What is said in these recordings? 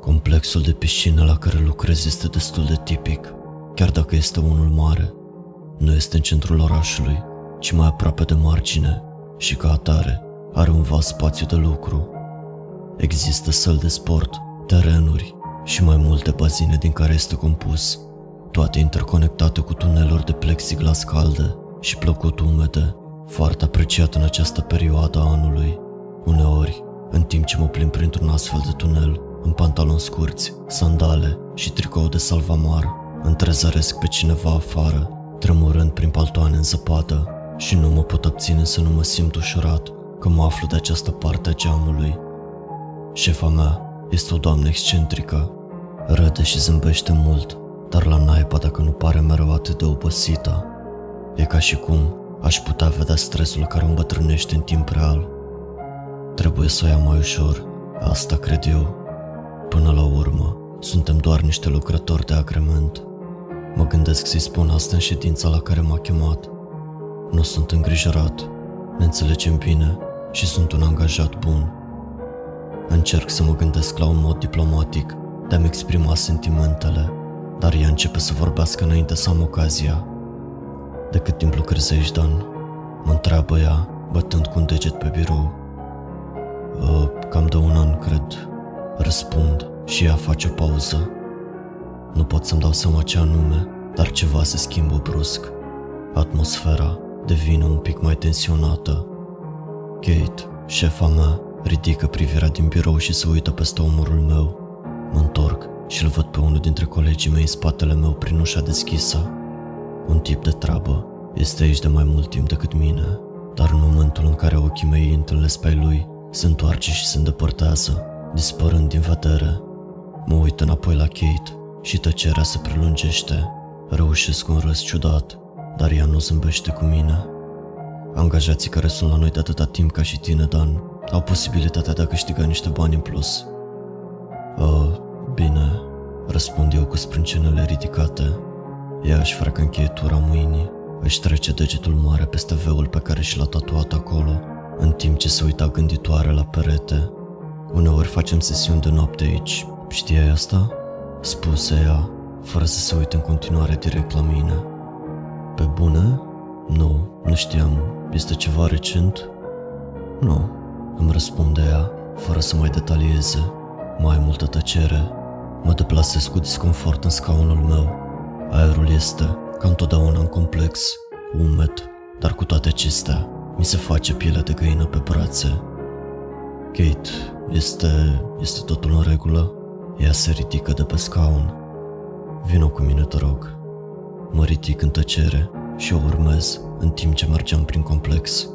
Complexul de piscină la care lucrez este destul de tipic, chiar dacă este unul mare. Nu este în centrul orașului, ci mai aproape de margine și ca atare are un vast spațiu de lucru. Există săli de sport, terenuri și mai multe bazine din care este compus, toate interconectate cu tuneluri de plexiglas calde și plăcut umede, foarte apreciat în această perioadă a anului. Uneori, în timp ce mă plimb printr-un astfel de tunel, în pantaloni scurți, sandale și tricou de salvamar, întrezăresc pe cineva afară, tremurând prin paltoane în zăpadă și nu mă pot abține să nu mă simt ușurat că mă aflu de această parte a geamului. Șefa mea este o doamnă excentrică, râde și zâmbește mult, dar la naiba dacă nu pare mereu atât de obosită. E ca și cum aș putea vedea stresul care îmbătrânește în timp real. Trebuie să o iau mai ușor, asta cred eu. Până la urmă, suntem doar niște lucrători de agrement. Mă gândesc să-i spun asta în ședința la care m-a chemat. Nu sunt îngrijorat, ne înțelegem bine și sunt un angajat bun. Încerc să mă gândesc la un mod diplomatic de a-mi exprima sentimentele, dar ea începe să vorbească înainte să am ocazia. De cât timp lucrezi aici, Dan? Mă întreabă ea, bătând cu un deget pe birou. Uh, cam de un an, cred. Răspund și ea face o pauză. Nu pot să-mi dau seama ce anume, dar ceva se schimbă brusc. Atmosfera devine un pic mai tensionată. Kate, șefa mea, ridică privirea din birou și se uită peste omorul meu. Mă întorc și îl văd pe unul dintre colegii mei în spatele meu prin ușa deschisă. Un tip de treabă. Este aici de mai mult timp decât mine, dar în momentul în care ochii mei îi întâlnesc pe lui, se întoarce și se îndepărtează, dispărând din vedere. Mă uit înapoi la Kate și tăcerea se prelungește. Reușesc un râs ciudat, dar ea nu zâmbește cu mine. Angajații care sunt la noi de atâta timp ca și tine, Dan, au posibilitatea de a câștiga niște bani în plus. Uh, bine, răspund eu cu sprâncenele ridicate. Ea își freacă încheietura mâinii, își trece degetul mare peste veul pe care și l-a tatuat acolo, în timp ce se uita gânditoare la perete. Uneori facem sesiuni de noapte aici, știai asta? Spuse ea, fără să se uite în continuare direct la mine. Pe bune? Nu, nu știam. Este ceva recent? Nu, îmi răspunde ea, fără să mai detalieze. Mai multă tăcere. Mă deplasez cu disconfort în scaunul meu. Aerul este, ca întotdeauna în complex, umed, dar cu toate acestea, mi se face pielea de găină pe brațe. Kate, este, este totul în regulă? Ea se ridică de pe scaun. Vino cu mine, te rog. Mă ridic în tăcere și o urmez în timp ce mergeam prin complex.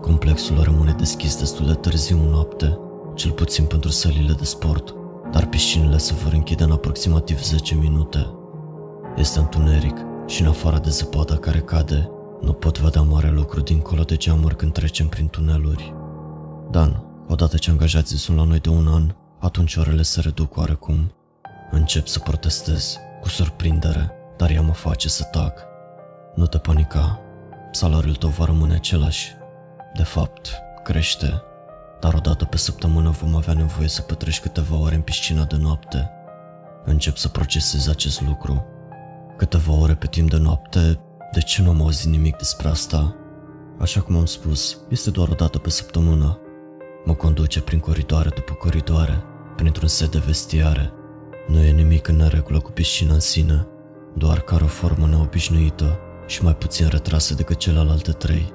Complexul rămâne deschis destul de târziu în noapte, cel puțin pentru sălile de sport, dar piscinile se vor închide în aproximativ 10 minute. Este întuneric și în afară de zăpada care cade, nu pot vedea mare lucru dincolo de geamuri când trecem prin tuneluri. Dan, odată ce angajații sunt la noi de un an, atunci orele se reduc oarecum. Încep să protestez, cu surprindere, dar ea mă face să tac. Nu te panica, salariul tău va rămâne același. De fapt, crește, dar odată pe săptămână vom avea nevoie să petreci câteva ore în piscina de noapte. Încep să procesez acest lucru. Câteva ore pe timp de noapte, de ce nu am auzit nimic despre asta? Așa cum am spus, este doar o dată pe săptămână. Mă conduce prin coridoare după coridoare, printr-un set de vestiare. Nu e nimic în neregulă cu piscina în sine, doar că are o formă neobișnuită și mai puțin retrasă decât celelalte trei.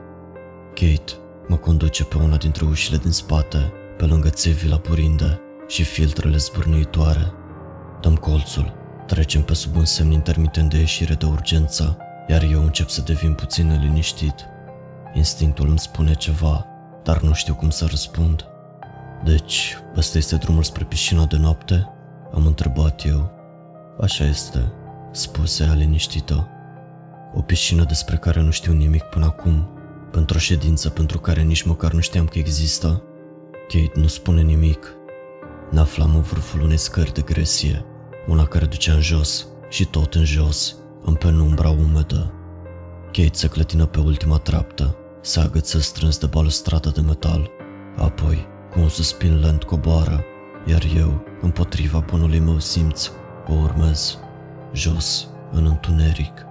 Kate mă conduce pe una dintre ușile din spate, pe lângă țevii la purinde și filtrele zbârnuitoare. Dăm colțul, trecem pe sub un semn intermitent de ieșire de urgență, iar eu încep să devin puțin neliniștit. Instinctul îmi spune ceva, dar nu știu cum să răspund. Deci, ăsta este drumul spre piscina de noapte? Am întrebat eu. Așa este, spuse ea liniștită. O piscină despre care nu știu nimic până acum, pentru o ședință pentru care nici măcar nu știam că există. Kate nu spune nimic. Ne aflam în vârful unei scări de gresie, una care ducea în jos și tot în jos, în penumbra umedă. Kate se clătină pe ultima treaptă, se agăță strâns de balustrada de metal, apoi, cu un suspin lent coboară, iar eu, împotriva bunului meu simț, o urmez, jos, în întuneric.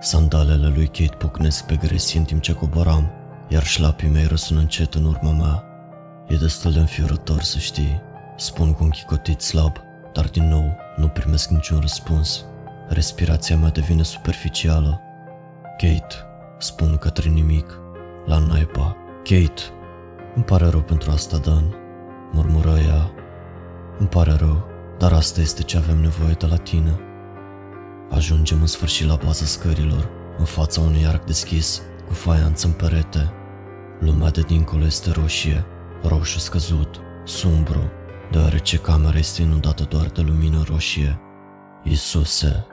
Sandalele lui Kate pocnesc pe gresie în timp ce coboram, iar șlapii mei răsună încet în urma mea. E destul de înfiorător să știi, spun cu un chicotit slab, dar din nou nu primesc niciun răspuns. Respirația mea devine superficială. Kate, spun către nimic, la naipa. Kate, îmi pare rău pentru asta, Dan, murmură ea. Îmi pare rău, dar asta este ce avem nevoie de la tine. Ajungem în sfârșit la baza scărilor, în fața unui arc deschis, cu faianță în perete. Lumea de dincolo este roșie, roșu scăzut, sumbru, deoarece camera este inundată doar de lumină roșie. Iisuse,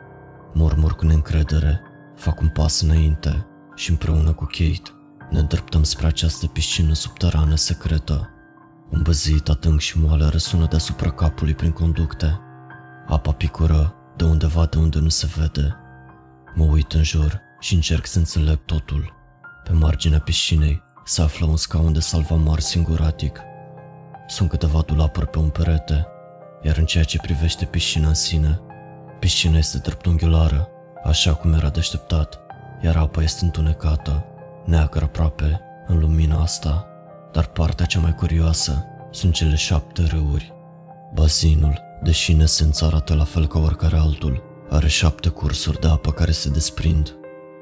murmur cu neîncredere, fac un pas înainte și împreună cu Kate ne îndreptăm spre această piscină subterană secretă. Un băzit adânc și moale răsună deasupra capului prin conducte. Apa picură de undeva de unde nu se vede. Mă uit în jur și încerc să înțeleg totul. Pe marginea piscinei se află un scaun de salvamar singuratic. Sunt câteva dulapuri pe un perete, iar în ceea ce privește piscina în sine, piscina este dreptunghiulară, așa cum era de așteptat, iar apa este întunecată, neagră aproape, în lumina asta, dar partea cea mai curioasă sunt cele șapte râuri. Bazinul, deși în esență arată la fel ca oricare altul, are șapte cursuri de apă care se desprind.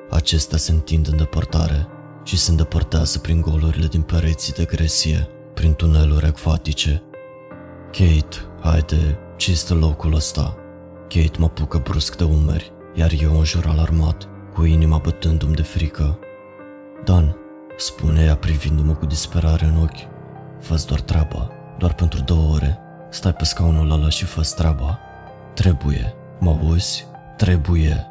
Acestea se întind în depărtare și se îndepărtează prin golurile din pereții de gresie, prin tuneluri acvatice. Kate, haide, ce este locul ăsta? Kate mă apucă brusc de umeri, iar eu în jur alarmat, cu inima bătându-mi de frică. Dan, spune ea privindu-mă cu disperare în ochi, fă doar treaba, doar pentru două ore, stai pe scaunul ăla și fă treaba. Trebuie, mă auzi? Trebuie.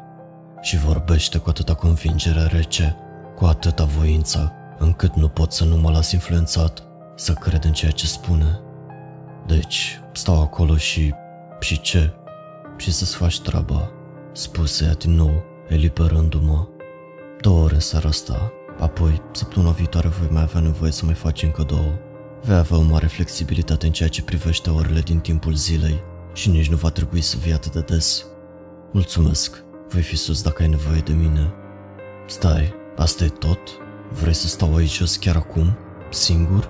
Și vorbește cu atâta convingere rece, cu atâta voință, încât nu pot să nu mă las influențat, să cred în ceea ce spune. Deci, stau acolo și... și ce? Și să-ți faci treaba, spuse ea din nou, eliberându-mă. Două ore seara asta, apoi, săptămâna viitoare voi mai avea nevoie să mai faci încă două. Vei avea o mare flexibilitate în ceea ce privește orele din timpul zilei și nici nu va trebui să vii atât de des. Mulțumesc, voi fi sus dacă ai nevoie de mine. Stai, asta e tot? Vrei să stau aici jos chiar acum? Singur?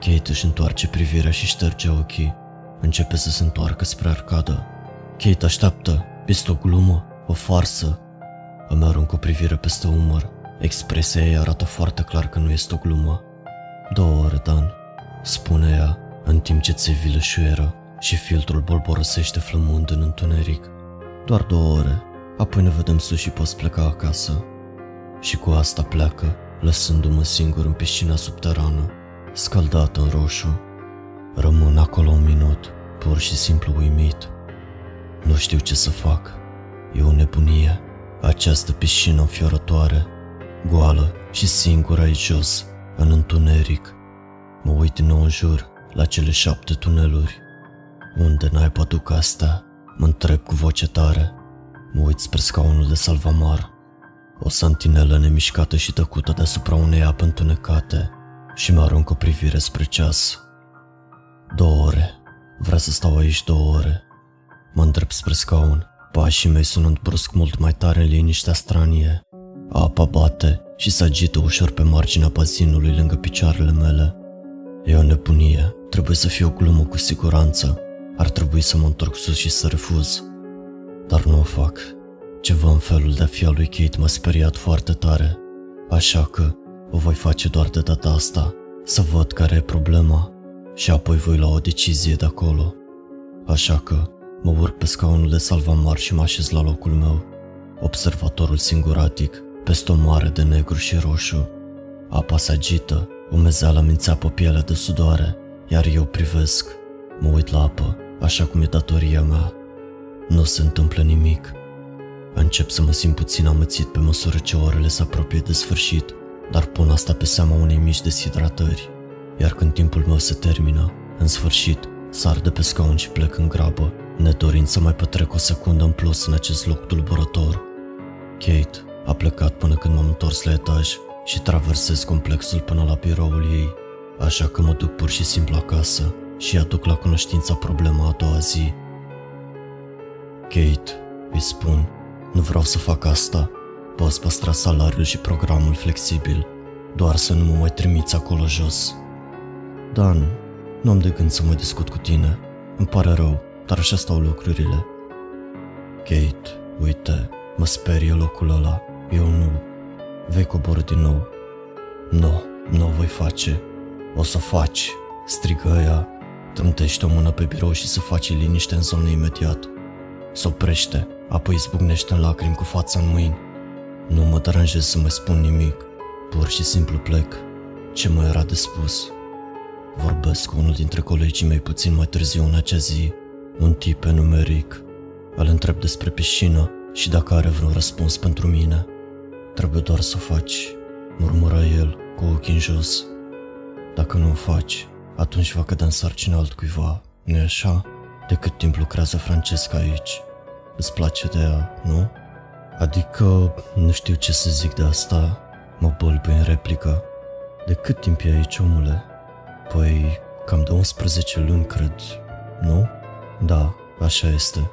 Kate își întoarce privirea și șterge ochii. Începe să se întoarcă spre arcadă. Kate așteaptă. Este o glumă? O farsă? Îmi arunc o privire peste umăr. Expresia ei arată foarte clar că nu este o glumă. Două ore, Dan, spune ea, în timp ce țevile șuieră și filtrul bolborosește flămând în întuneric. Doar două ore, apoi ne vedem sus și poți pleca acasă. Și cu asta pleacă, lăsându-mă singur în piscina subterană, scăldată în roșu. Rămân acolo un minut, pur și simplu uimit. Nu știu ce să fac. E o nebunie. Această piscină înfiorătoare, goală și singură aici jos, în întuneric. Mă uit din nou în jur, la cele șapte tuneluri. Unde naiba duc asta? Mă întreb cu voce tare. Mă uit spre scaunul de salvamar. O santinelă nemișcată și tăcută deasupra unei ape întunecate și mă arunc o privire spre ceas. Două ore. Vrea să stau aici două ore. Mă îndrept spre scaun, pașii mei sunând brusc mult mai tare în liniștea stranie. Apa bate și se agită ușor pe marginea bazinului lângă picioarele mele. E o nebunie, trebuie să fie o glumă cu siguranță. Ar trebui să mă întorc sus și să refuz. Dar nu o fac. Ceva în felul de a fi al lui Kate m-a speriat foarte tare. Așa că o voi face doar de data asta, să văd care e problema și apoi voi lua o decizie de acolo. Așa că mă urc pe scaunul de salvamar și mă așez la locul meu, observatorul singuratic, peste o mare de negru și roșu. Apa se agită, umezeala mi pe pielea de sudoare, iar eu privesc. Mă uit la apă, așa cum e datoria mea. Nu se întâmplă nimic. Încep să mă simt puțin amățit pe măsură ce orele se apropie de sfârșit, dar pun asta pe seama unei mici deshidratări. Iar când timpul meu se termină, în sfârșit, sar de pe scaun și plec în grabă, nedorind să mai petrec o secundă în plus în acest loc tulburător. Kate a plecat până când m-am întors la etaj și traversez complexul până la biroul ei, așa că mă duc pur și simplu acasă și aduc la cunoștința problema a doua zi. Kate, îi spun, nu vreau să fac asta. Poți păstra salariul și programul flexibil, doar să nu mă mai trimiți acolo jos. Dan, nu am de gând să mai discut cu tine. Îmi pare rău, dar așa stau lucrurile. Kate, uite, mă sperie locul ăla. Eu nu. Vei coborâ din nou. Nu, nu o voi face. O să faci, strigă ea. Trântește o mână pe birou și să faci liniște în zonă imediat. S oprește, apoi zbucnește în lacrimi cu fața în mâini. Nu mă deranjez să mai spun nimic, pur și simplu plec. Ce mai era de spus? Vorbesc cu unul dintre colegii mei puțin mai târziu în acea zi, un tip pe nume Rick. Îl întreb despre piscină și dacă are vreun răspuns pentru mine. Trebuie doar să o faci, murmură el cu ochii în jos. Dacă nu o faci, atunci va cădea în sarcină altcuiva, nu-i așa? De cât timp lucrează Francesca aici? Îți place de ea, nu? Adică, nu știu ce să zic de asta, mă bălbui în replică. De cât timp e aici, omule? Păi, cam de 11 luni, cred, nu? Da, așa este.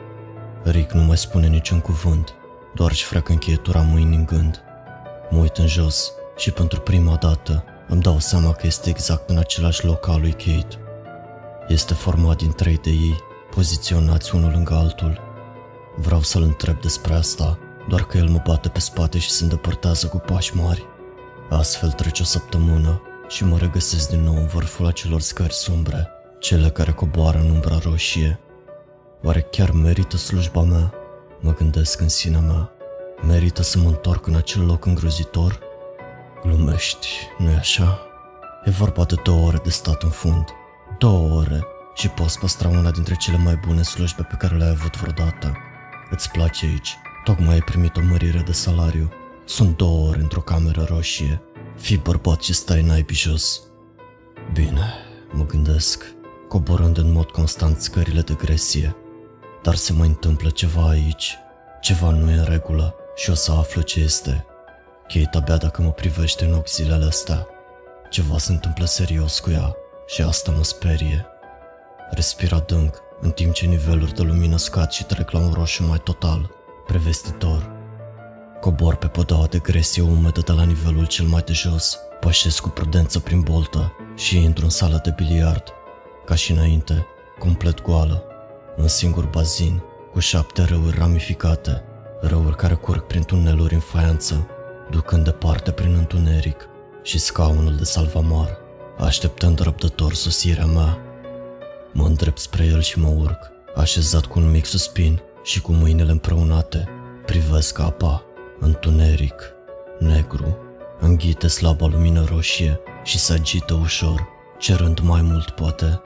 Rick nu mai spune niciun cuvânt, doar își freacă încheietura mâinii în gând. Mă uit în jos și pentru prima dată îmi dau seama că este exact în același loc al lui Kate. Este format din trei de ei, poziționați unul lângă altul. Vreau să-l întreb despre asta, doar că el mă bate pe spate și se îndepărtează cu pași mari. Astfel trece o săptămână și mă regăsesc din nou în vârful acelor scări sumbre, cele care coboară în umbra roșie. Oare chiar merită slujba mea? Mă gândesc în sinea mea. Merită să mă întorc în acel loc îngrozitor? Glumești, nu-i așa? E vorba de două ore de stat în fund. Două ore și poți păstra una dintre cele mai bune slujbe pe care le-ai avut vreodată. Îți place aici, tocmai ai primit o mărire de salariu. Sunt două ore într-o cameră roșie. Fii bărbat și stai naibii jos. Bine, mă gândesc, coborând în mod constant scările de gresie. Dar se mai întâmplă ceva aici. Ceva nu e în regulă și o să aflu ce este. Kate abia dacă mă privește în ochi zilele astea. Ceva se întâmplă serios cu ea și asta mă sperie. Respir adânc, în timp ce niveluri de lumină scad și trec la un roșu mai total, prevestitor. Cobor pe podaua de gresie umedă de la nivelul cel mai de jos, pășesc cu prudență prin boltă și intru în sala de biliard. Ca și înainte, complet goală, un singur bazin, cu șapte râuri ramificate, râuri care curg prin tuneluri în faianță, ducând departe prin întuneric și scaunul de salvamar, așteptând răbdător sosirea mea. Mă îndrept spre el și mă urc, așezat cu un mic suspin și cu mâinile împreunate, privesc apa, întuneric, negru, înghite slaba lumină roșie și se agită ușor, cerând mai mult poate.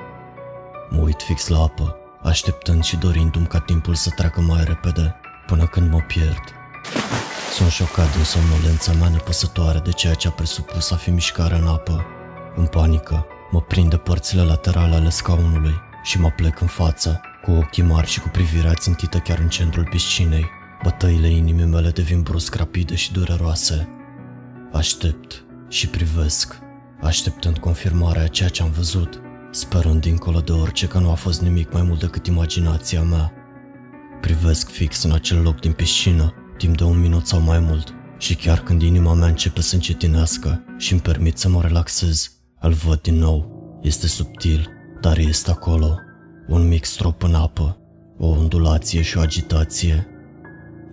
Mă uit fix la apă, așteptând și dorindu-mi ca timpul să treacă mai repede, până când mă pierd. Sunt șocat din somnolența mea nepăsătoare de ceea ce a presupus a fi mișcare în apă. În panică, mă prinde părțile laterale ale scaunului și mă plec în față, cu ochii mari și cu privirea țintită chiar în centrul piscinei. Bătăile inimii mele devin brusc rapide și dureroase. Aștept și privesc, așteptând confirmarea a ceea ce am văzut, sperând dincolo de orice că nu a fost nimic mai mult decât imaginația mea. Privesc fix în acel loc din piscină, timp de un minut sau mai mult, și chiar când inima mea începe să încetinească și îmi permit să mă relaxez, îl văd din nou. Este subtil, dar este acolo. Un mic strop în apă, o ondulație și o agitație.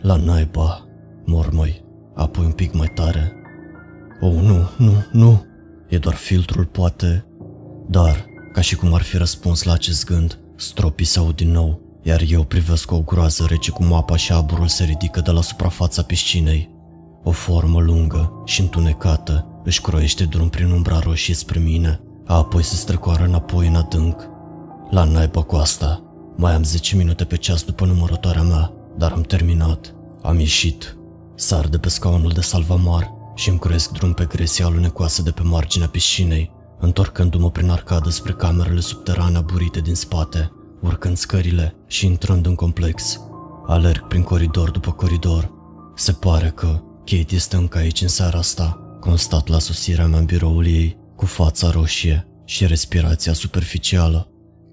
La naiba, mormăi, apoi un pic mai tare. Oh, nu, nu, nu, e doar filtrul, poate. Dar, ca și cum ar fi răspuns la acest gând, stropii se aud din nou, iar eu privesc cu o groază rece cum apa și aburul se ridică de la suprafața piscinei. O formă lungă și întunecată își croiește drum prin umbra roșie spre mine, apoi se strecoară înapoi în adânc. La naiba cu asta, mai am 10 minute pe ceas după numărătoarea mea, dar am terminat. Am ieșit. Sar de pe scaunul de salvamar și îmi croiesc drum pe gresia alunecoasă de pe marginea piscinei, întorcându-mă prin arcadă spre camerele subterane aburite din spate, urcând scările și intrând în complex. Alerg prin coridor după coridor. Se pare că Kate este încă aici în seara asta. Constat la sosirea mea în biroul ei, cu fața roșie și respirația superficială.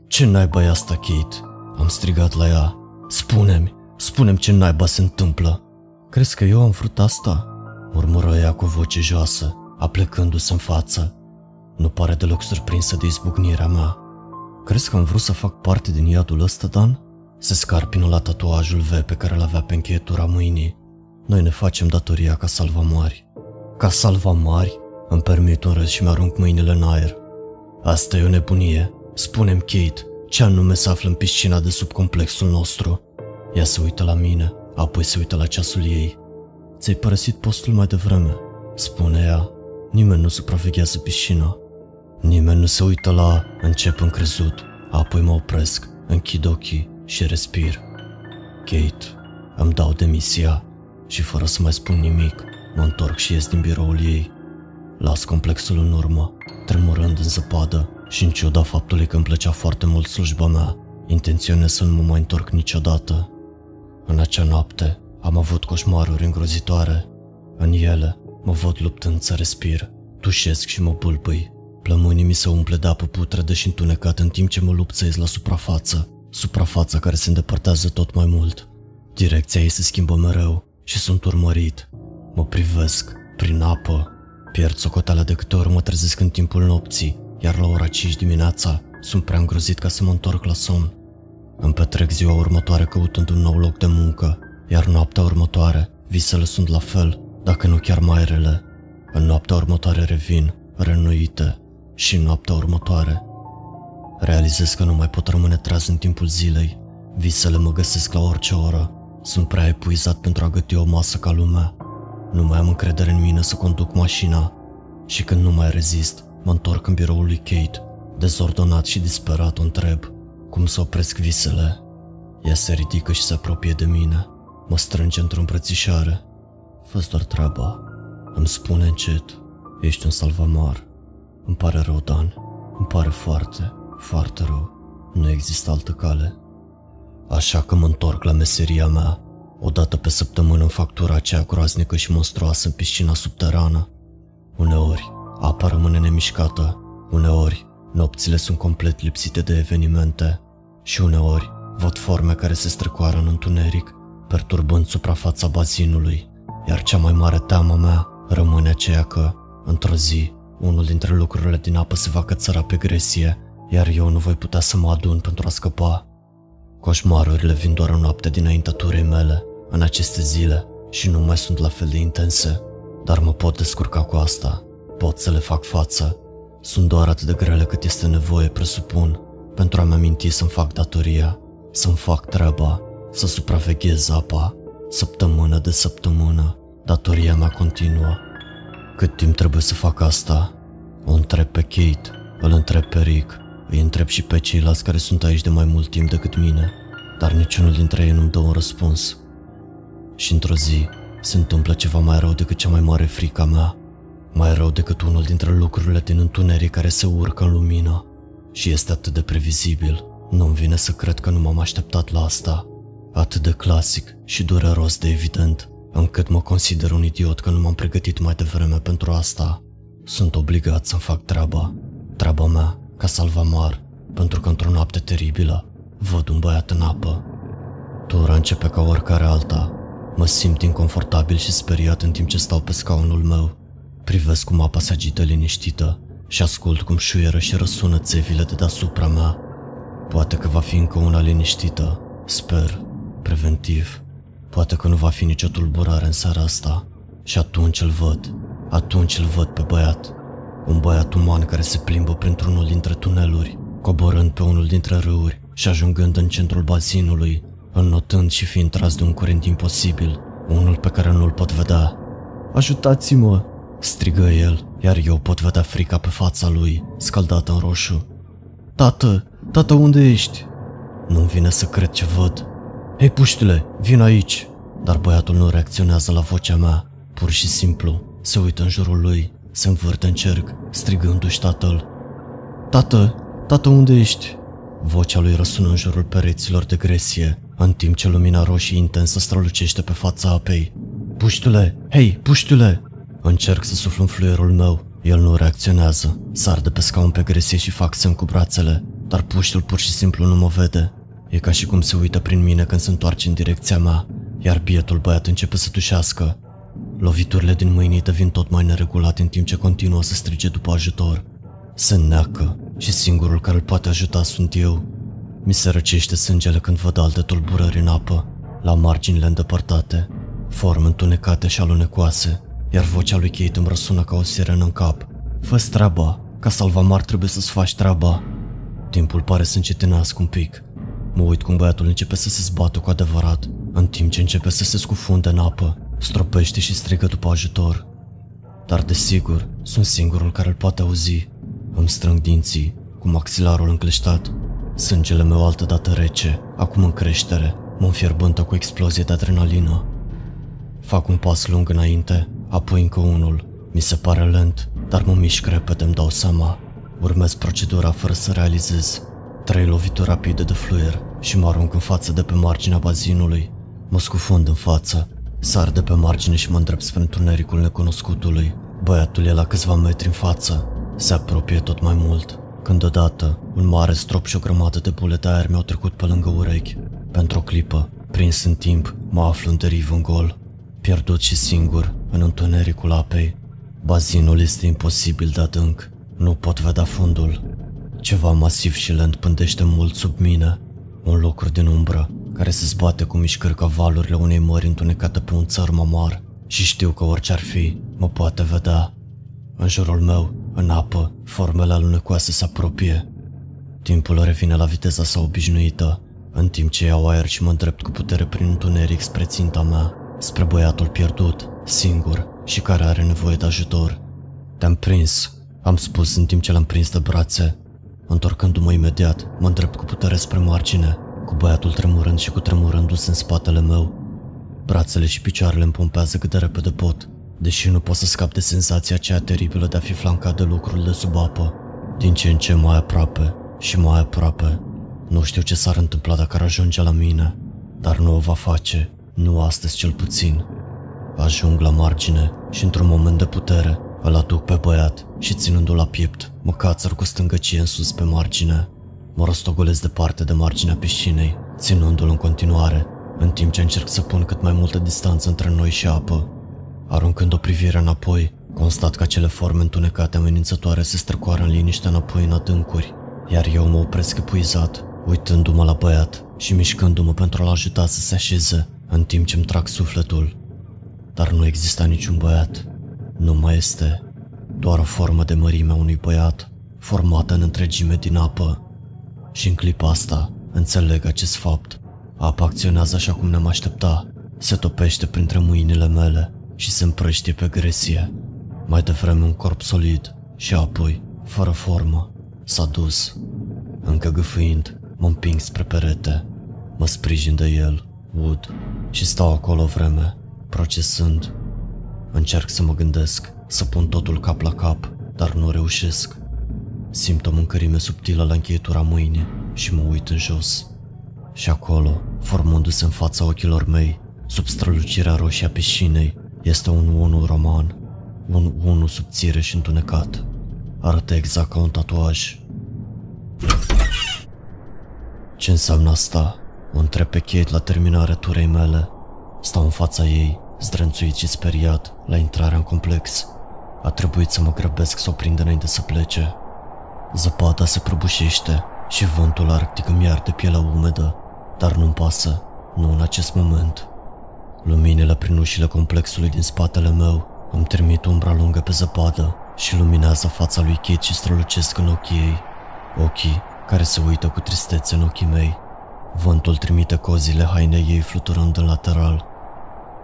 Ce naiba e asta, Kate? Am strigat la ea. Spune-mi, spune-mi ce naiba se întâmplă. Crezi că eu am vrut asta? Murmură ea cu voce joasă, aplecându-se în față. Nu pare deloc surprinsă de izbucnirea mea. Crezi că am vrut să fac parte din iadul ăsta, Dan? Se scarpină la tatuajul V pe care l avea pe încheietura mâinii. Noi ne facem datoria ca salvamari. Ca salvamari? Îmi permit un râs și mi-arunc mâinile în aer. Asta e o nebunie. Spunem Kate, ce anume se află în piscina de sub complexul nostru? Ea se uită la mine, apoi se uită la ceasul ei. Ți-ai părăsit postul mai devreme, spune ea. Nimeni nu supraveghează piscina. Nimeni nu se uită la încep încrezut, apoi mă opresc, închid ochii și respir. Kate, îmi dau demisia și fără să mai spun nimic, mă întorc și ies din biroul ei. Las complexul în urmă, tremurând în zăpadă și în ciuda faptului că îmi plăcea foarte mult slujba mea, intenționez să nu mă mai întorc niciodată. În acea noapte am avut coșmaruri îngrozitoare. În ele mă văd luptând să respir, tușesc și mă bulbâi. Plămânii mi se umple de apă putredă și întunecat în timp ce mă lupțez la suprafață, suprafața care se îndepărtează tot mai mult. Direcția ei se schimbă mereu și sunt urmărit. Mă privesc, prin apă, pierd socoteala de câte ori mă trezesc în timpul nopții, iar la ora 5 dimineața sunt prea îngrozit ca să mă întorc la somn. Îmi petrec ziua următoare căutând un nou loc de muncă, iar noaptea următoare visele sunt la fel, dacă nu chiar mai rele. În noaptea următoare revin, renuite, și în noaptea următoare. Realizez că nu mai pot rămâne tras în timpul zilei. Visele mă găsesc la orice oră. Sunt prea epuizat pentru a găti o masă ca lumea. Nu mai am încredere în mine să conduc mașina. Și când nu mai rezist, mă întorc în biroul lui Kate. Dezordonat și disperat o întreb cum să opresc visele. Ea se ridică și se apropie de mine. Mă strânge într-o îmbrățișare. fă doar treaba. Îmi spune încet. Ești un salvamar. Îmi pare rău, Dan. Îmi pare foarte, foarte rău. Nu există altă cale. Așa că mă întorc la meseria mea. O dată pe săptămână în factura aceea groaznică și monstruoasă în piscina subterană. Uneori, apa rămâne nemișcată. Uneori, nopțile sunt complet lipsite de evenimente. Și uneori, văd forme care se strecoară în întuneric, perturbând suprafața bazinului. Iar cea mai mare teamă mea rămâne aceea că, într-o zi, unul dintre lucrurile din apă se va cățăra pe gresie, iar eu nu voi putea să mă adun pentru a scăpa. Coșmarurile vin doar în noapte dinaintea turei mele, în aceste zile, și nu mai sunt la fel de intense, dar mă pot descurca cu asta, pot să le fac față. Sunt doar atât de grele cât este nevoie, presupun, pentru a-mi aminti să-mi fac datoria, să-mi fac treaba, să supraveghez apa, săptămână de săptămână, datoria mea continuă. Cât timp trebuie să fac asta? O întreb pe Kate, îl întreb pe Rick, îi întreb și pe ceilalți care sunt aici de mai mult timp decât mine, dar niciunul dintre ei nu-mi dă un răspuns. Și într-o zi se întâmplă ceva mai rău decât cea mai mare frica mea, mai rău decât unul dintre lucrurile din întuneric care se urcă în lumină. Și este atât de previzibil, nu-mi vine să cred că nu m-am așteptat la asta. Atât de clasic și dureros de evident încât mă consider un idiot că nu m-am pregătit mai devreme pentru asta. Sunt obligat să-mi fac treaba, treaba mea, ca salvamar, pentru că într-o noapte teribilă văd un băiat în apă. Tura începe ca oricare alta. Mă simt inconfortabil și speriat în timp ce stau pe scaunul meu. Privesc cum apa se agită liniștită și ascult cum șuieră și răsună țevile de deasupra mea. Poate că va fi încă una liniștită, sper, preventiv. Poate că nu va fi nicio tulburare în seara asta. Și atunci îl văd. Atunci îl văd pe băiat. Un băiat uman care se plimbă printr-unul dintre tuneluri, coborând pe unul dintre râuri și ajungând în centrul bazinului, înnotând și fiind tras de un curent imposibil, unul pe care nu-l pot vedea. Ajutați-mă! strigă el, iar eu pot vedea frica pe fața lui, scaldată în roșu. Tată, tată, unde ești? Nu-mi vine să cred ce văd. Hei, puștule, vin aici! Dar băiatul nu reacționează la vocea mea, pur și simplu. Se uită în jurul lui, se învârte în cerc, strigându-și tatăl. Tată, tată, unde ești? Vocea lui răsună în jurul pereților de gresie, în timp ce lumina roșie intensă strălucește pe fața apei. Puștule, hei, puștule! Încerc să suflu în fluierul meu. El nu reacționează. Sar de pe scaun pe gresie și fac semn cu brațele. dar puștul pur și simplu nu mă vede. E ca și cum se uită prin mine când se întoarce în direcția mea, iar bietul băiat începe să tușească. Loviturile din mâinii devin tot mai neregulate în timp ce continuă să strige după ajutor. Se neacă și singurul care îl poate ajuta sunt eu. Mi se răcește sângele când văd alte tulburări în apă, la marginile îndepărtate, forme întunecate și alunecoase, iar vocea lui Kate îmi răsună ca o sirenă în cap. fă treaba, ca salvamar trebuie să-ți faci treaba. Timpul pare să încetinească un pic. Mă uit cum băiatul începe să se zbată cu adevărat, în timp ce începe să se scufunde în apă, stropește și strigă după ajutor. Dar desigur, sunt singurul care îl poate auzi. Îmi strâng dinții, cu maxilarul încleștat. Sângele meu altădată rece, acum în creștere, mă înfierbântă cu explozie de adrenalină. Fac un pas lung înainte, apoi încă unul. Mi se pare lent, dar mă mișc repede, îmi dau seama. Urmez procedura fără să realizez. Trei lovituri rapide de fluier și mă arunc în față de pe marginea bazinului. Mă scufund în față, sar de pe margine și mă îndrept spre întunericul necunoscutului. Băiatul e la câțiva metri în față, se apropie tot mai mult. Când odată, un mare strop și o grămadă de bule de aer mi-au trecut pe lângă urechi. Pentru o clipă, prins în timp, mă aflu în deriv în gol. Pierdut și singur, în întunericul apei. Bazinul este imposibil de adânc. Nu pot vedea fundul. Ceva masiv și lent pândește mult sub mine. Un lucru din umbră, care se zbate cu mișcări ca valurile unei mări întunecate pe un țărm amar. Și știu că orice ar fi, mă poate vedea. În jurul meu, în apă, formele alunecoase se apropie. Timpul revine la viteza sa obișnuită, în timp ce iau aer și mă îndrept cu putere prin întuneric spre ținta mea, spre băiatul pierdut, singur și care are nevoie de ajutor. Te-am prins, am spus în timp ce l-am prins de brațe. Întorcându-mă imediat, mă îndrept cu putere spre margine, cu băiatul tremurând și cu tremurându-se în spatele meu. Brațele și picioarele îmi pompează cât de repede pot, deși nu pot să scap de senzația aceea teribilă de a fi flancat de lucruri de sub apă. Din ce în ce mai aproape și mai aproape. Nu știu ce s-ar întâmpla dacă ar ajunge la mine, dar nu o va face, nu astăzi cel puțin. Ajung la margine și într-un moment de putere îl aduc pe băiat și ținându-l la piept, mă cațăr cu stângăcie în sus pe margine. Mă rostogolesc departe de marginea piscinei, ținându-l în continuare, în timp ce încerc să pun cât mai multă distanță între noi și apă. Aruncând o privire înapoi, constat că acele forme întunecate amenințătoare se strecoară în liniște înapoi în adâncuri, iar eu mă opresc epuizat, uitându-mă la băiat și mișcându-mă pentru a-l ajuta să se așeze, în timp ce îmi trag sufletul. Dar nu exista niciun băiat. Nu mai este doar o formă de mărime a unui băiat, formată în întregime din apă. Și în clipa asta înțeleg acest fapt. Apa acționează așa cum ne-am aștepta. Se topește printre mâinile mele și se împrăștie pe gresie. Mai devreme un corp solid și apoi, fără formă, s-a dus. Încă gâfâind, mă împing spre perete. Mă sprijin de el, ud, și stau acolo o vreme, procesând. Încerc să mă gândesc, să pun totul cap la cap, dar nu reușesc. Simt o mâncărime subtilă la încheietura mâinii și mă uit în jos. Și acolo, formându-se în fața ochilor mei, sub strălucirea roșie a piscinei, este un unu roman, un unu subțire și întunecat. Arată exact ca un tatuaj. Ce înseamnă asta? O întreb pe Kate la terminarea turei mele. Stau în fața ei, zdrențuit și speriat, la intrarea în complex. A trebuit să mă grăbesc să o prind înainte să plece. Zăpada se prăbușește și vântul arctic îmi iarde pielea umedă, dar nu-mi pasă, nu în acest moment. Luminile prin ușile complexului din spatele meu îmi trimit umbra lungă pe zăpadă și luminează fața lui Kate și strălucesc în ochii ei. Ochii care se uită cu tristețe în ochii mei. Vântul trimite cozile hainei ei fluturând în lateral.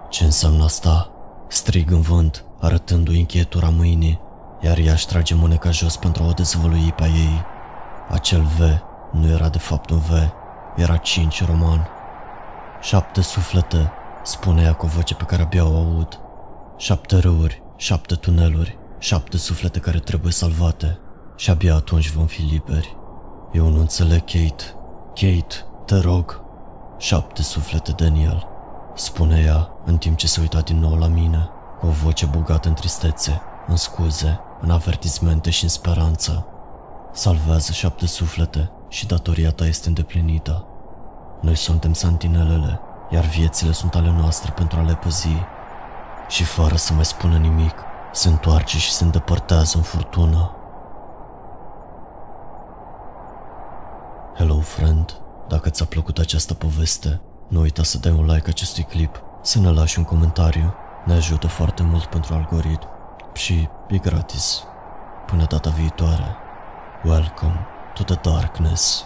Ce înseamnă asta? Strig în vânt, arătându-i încheietura mâinii, iar ea își trage mâneca jos pentru a o dezvălui pe ei. Acel V nu era de fapt un V, era cinci roman. Șapte suflete, spune ea cu o voce pe care abia o aud. Șapte râuri, șapte tuneluri, șapte suflete care trebuie salvate și abia atunci vom fi liberi. Eu nu înțeleg, Kate. Kate, te rog. Șapte suflete, Daniel, spune ea în timp ce se uita din nou la mine, cu o voce bogată în tristețe, în scuze, în avertismente și în speranță. Salvează șapte suflete și datoria ta este îndeplinită. Noi suntem santinelele, iar viețile sunt ale noastre pentru a le păzi. Și fără să mai spună nimic, se întoarce și se îndepărtează în furtună. Hello, friend! Dacă ți-a plăcut această poveste, nu uita să dai un like acestui clip, să ne lași un comentariu, ne ajută foarte mult pentru algoritm și e gratis. Până data viitoare, welcome to the darkness.